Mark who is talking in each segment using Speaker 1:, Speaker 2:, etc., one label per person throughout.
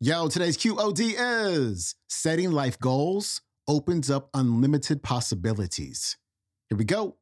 Speaker 1: Yo, today's QOD is setting life goals opens up unlimited possibilities. Here we go.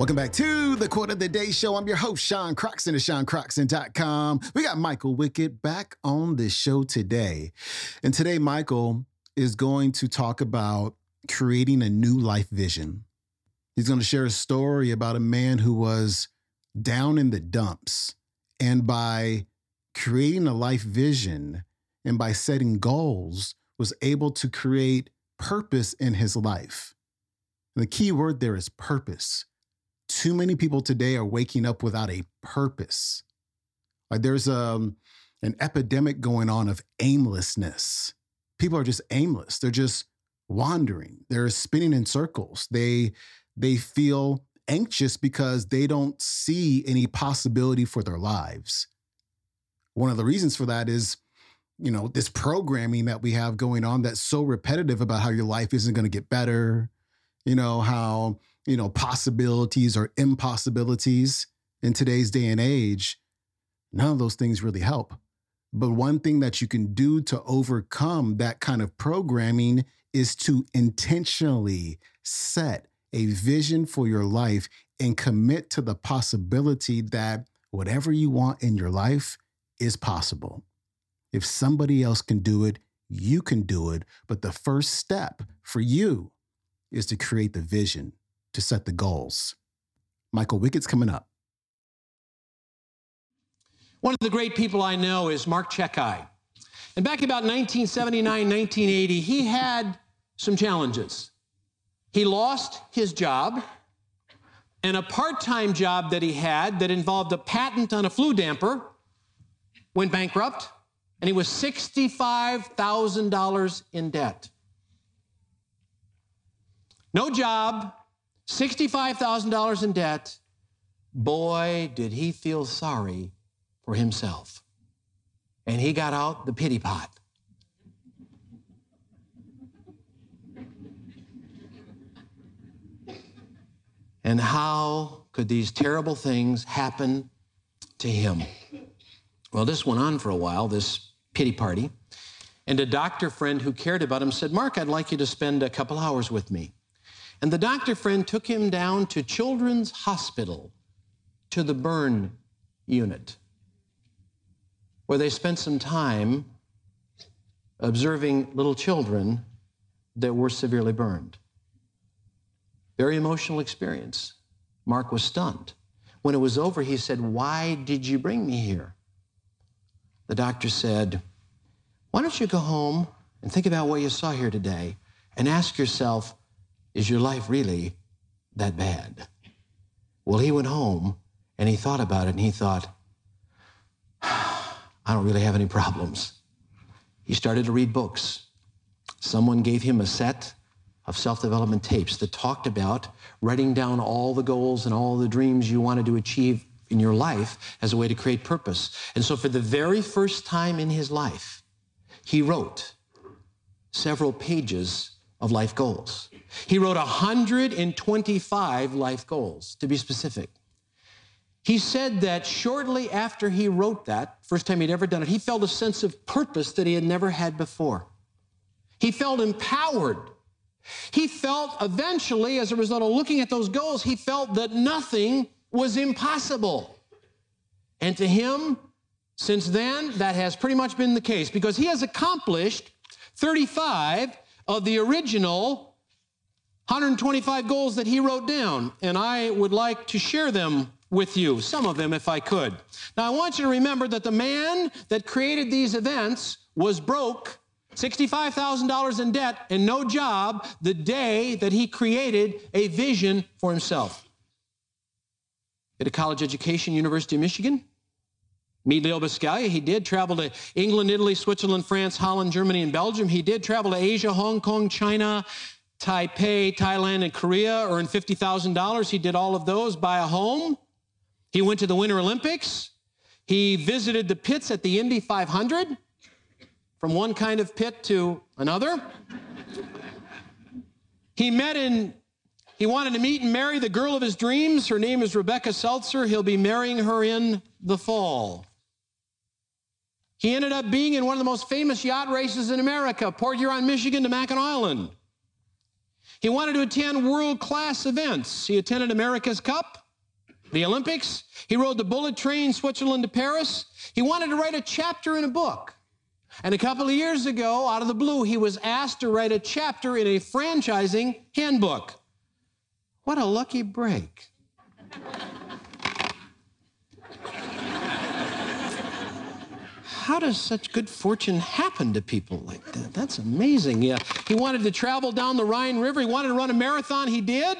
Speaker 1: Welcome back to the Quote of the Day Show. I'm your host, Sean Croxton of SeanCroxton.com. We got Michael Wickett back on the show today. And today, Michael is going to talk about creating a new life vision. He's going to share a story about a man who was down in the dumps. And by creating a life vision and by setting goals, was able to create purpose in his life. And the key word there is purpose too many people today are waking up without a purpose. Like there's um, an epidemic going on of aimlessness. People are just aimless. They're just wandering. They're spinning in circles. They they feel anxious because they don't see any possibility for their lives. One of the reasons for that is, you know, this programming that we have going on that's so repetitive about how your life isn't going to get better, you know, how you know, possibilities or impossibilities in today's day and age, none of those things really help. But one thing that you can do to overcome that kind of programming is to intentionally set a vision for your life and commit to the possibility that whatever you want in your life is possible. If somebody else can do it, you can do it. But the first step for you is to create the vision to set the goals. Michael Wickett's coming up.
Speaker 2: One of the great people I know is Mark Chekai. And back about 1979, 1980, he had some challenges. He lost his job, and a part time job that he had that involved a patent on a flue damper went bankrupt, and he was $65,000 in debt. No job, $65,000 in debt. Boy, did he feel sorry for himself. And he got out the pity pot. And how could these terrible things happen to him? Well, this went on for a while, this pity party. And a doctor friend who cared about him said, Mark, I'd like you to spend a couple hours with me. And the doctor friend took him down to Children's Hospital, to the burn unit, where they spent some time observing little children that were severely burned. Very emotional experience. Mark was stunned. When it was over, he said, Why did you bring me here? The doctor said, Why don't you go home and think about what you saw here today and ask yourself, is your life really that bad? Well, he went home and he thought about it and he thought, I don't really have any problems. He started to read books. Someone gave him a set of self development tapes that talked about writing down all the goals and all the dreams you wanted to achieve in your life as a way to create purpose. And so, for the very first time in his life, he wrote several pages of life goals. He wrote 125 life goals, to be specific. He said that shortly after he wrote that, first time he'd ever done it, he felt a sense of purpose that he had never had before. He felt empowered. He felt eventually, as a result of looking at those goals, he felt that nothing was impossible. And to him, since then, that has pretty much been the case because he has accomplished 35 of the original 125 goals that he wrote down, and I would like to share them with you, some of them if I could. Now, I want you to remember that the man that created these events was broke, $65,000 in debt, and no job the day that he created a vision for himself. Get a college education, University of Michigan. Meet Leo he did travel to England, Italy, Switzerland, France, Holland, Germany, and Belgium. He did travel to Asia, Hong Kong, China, Taipei, Thailand, and Korea, earned $50,000. He did all of those, buy a home. He went to the Winter Olympics. He visited the pits at the Indy 500, from one kind of pit to another. He met in, he wanted to meet and marry the girl of his dreams. Her name is Rebecca Seltzer. He'll be marrying her in the fall. He ended up being in one of the most famous yacht races in America, Port Huron, Michigan to Mackinac Island. He wanted to attend world class events. He attended America's Cup, the Olympics. He rode the bullet train Switzerland to Paris. He wanted to write a chapter in a book. And a couple of years ago, out of the blue, he was asked to write a chapter in a franchising handbook. What a lucky break. How does such good fortune happen to people like that? That's amazing. Yeah. He wanted to travel down the Rhine River. He wanted to run a marathon. He did.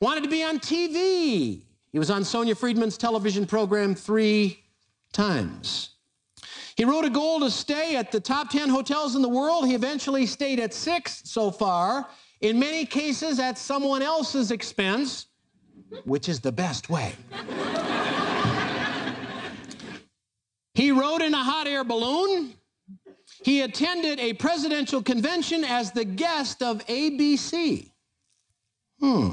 Speaker 2: Wanted to be on TV. He was on Sonya Friedman's television program three times. He wrote a goal to stay at the top 10 hotels in the world. He eventually stayed at six so far, in many cases at someone else's expense, which is the best way. He rode in a hot air balloon. He attended a presidential convention as the guest of ABC. Hmm.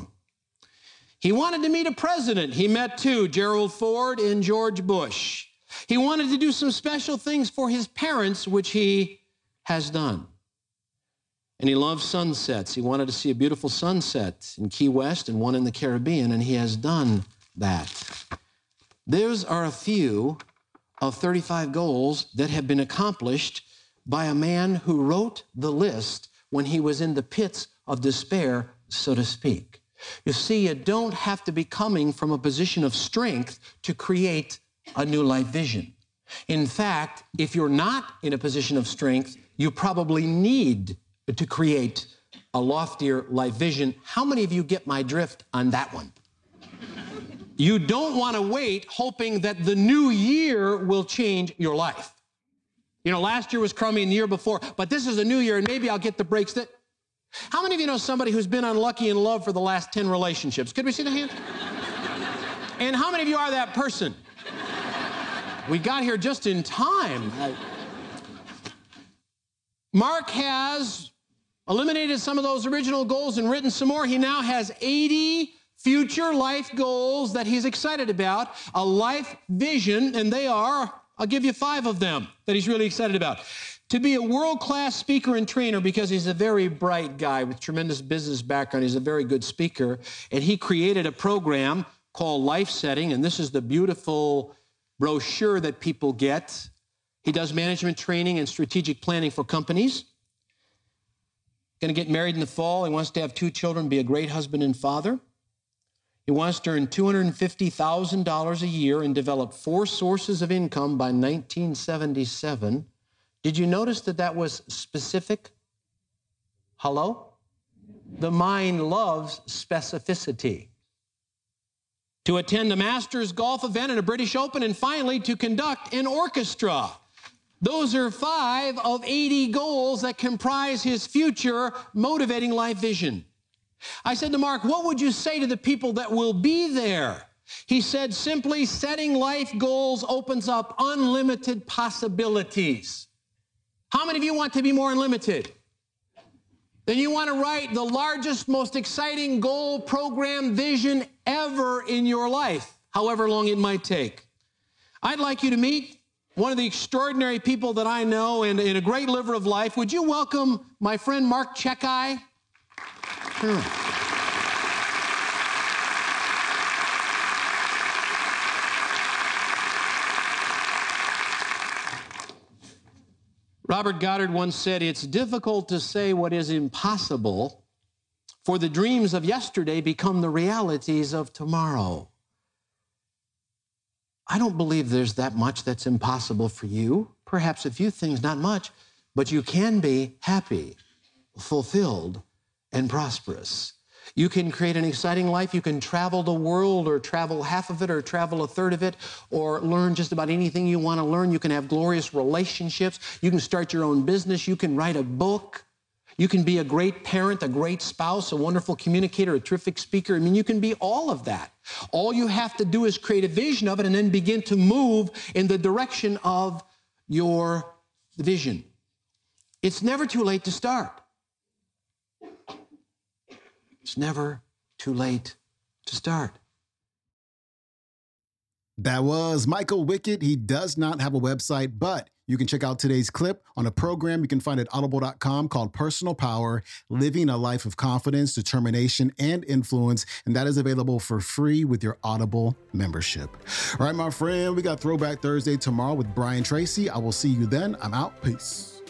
Speaker 2: He wanted to meet a president. He met two, Gerald Ford and George Bush. He wanted to do some special things for his parents, which he has done. And he loves sunsets. He wanted to see a beautiful sunset in Key West and one in the Caribbean, and he has done that. Those are a few of 35 goals that have been accomplished by a man who wrote the list when he was in the pits of despair, so to speak. You see, you don't have to be coming from a position of strength to create a new life vision. In fact, if you're not in a position of strength, you probably need to create a loftier life vision. How many of you get my drift on that one? You don't want to wait hoping that the new year will change your life. You know, last year was crummy and the year before, but this is a new year and maybe I'll get the breaks that. How many of you know somebody who's been unlucky in love for the last 10 relationships? Could we see the hand? and how many of you are that person? We got here just in time. Mark has eliminated some of those original goals and written some more. He now has 80 future life goals that he's excited about, a life vision, and they are, I'll give you five of them that he's really excited about. To be a world class speaker and trainer because he's a very bright guy with tremendous business background. He's a very good speaker. And he created a program called Life Setting, and this is the beautiful brochure that people get. He does management training and strategic planning for companies. Going to get married in the fall. He wants to have two children, be a great husband and father. He wants to earn $250,000 a year and develop four sources of income by 1977. Did you notice that that was specific? Hello? The mind loves specificity. To attend a Masters golf event and a British Open, and finally to conduct an orchestra. Those are five of 80 goals that comprise his future motivating life vision. I said to Mark, what would you say to the people that will be there? He said, simply setting life goals opens up unlimited possibilities. How many of you want to be more unlimited? Then you want to write the largest, most exciting goal, program, vision ever in your life, however long it might take. I'd like you to meet one of the extraordinary people that I know and, and a great liver of life. Would you welcome my friend Mark Chekai? Hmm. Robert Goddard once said, It's difficult to say what is impossible, for the dreams of yesterday become the realities of tomorrow. I don't believe there's that much that's impossible for you. Perhaps a few things, not much, but you can be happy, fulfilled, and prosperous. You can create an exciting life. You can travel the world or travel half of it or travel a third of it or learn just about anything you want to learn. You can have glorious relationships. You can start your own business. You can write a book. You can be a great parent, a great spouse, a wonderful communicator, a terrific speaker. I mean, you can be all of that. All you have to do is create a vision of it and then begin to move in the direction of your vision. It's never too late to start. It's never too late to start.
Speaker 1: That was Michael Wickett. He does not have a website, but you can check out today's clip on a program you can find at audible.com called Personal Power Living a Life of Confidence, Determination, and Influence. And that is available for free with your Audible membership. All right, my friend, we got Throwback Thursday tomorrow with Brian Tracy. I will see you then. I'm out. Peace.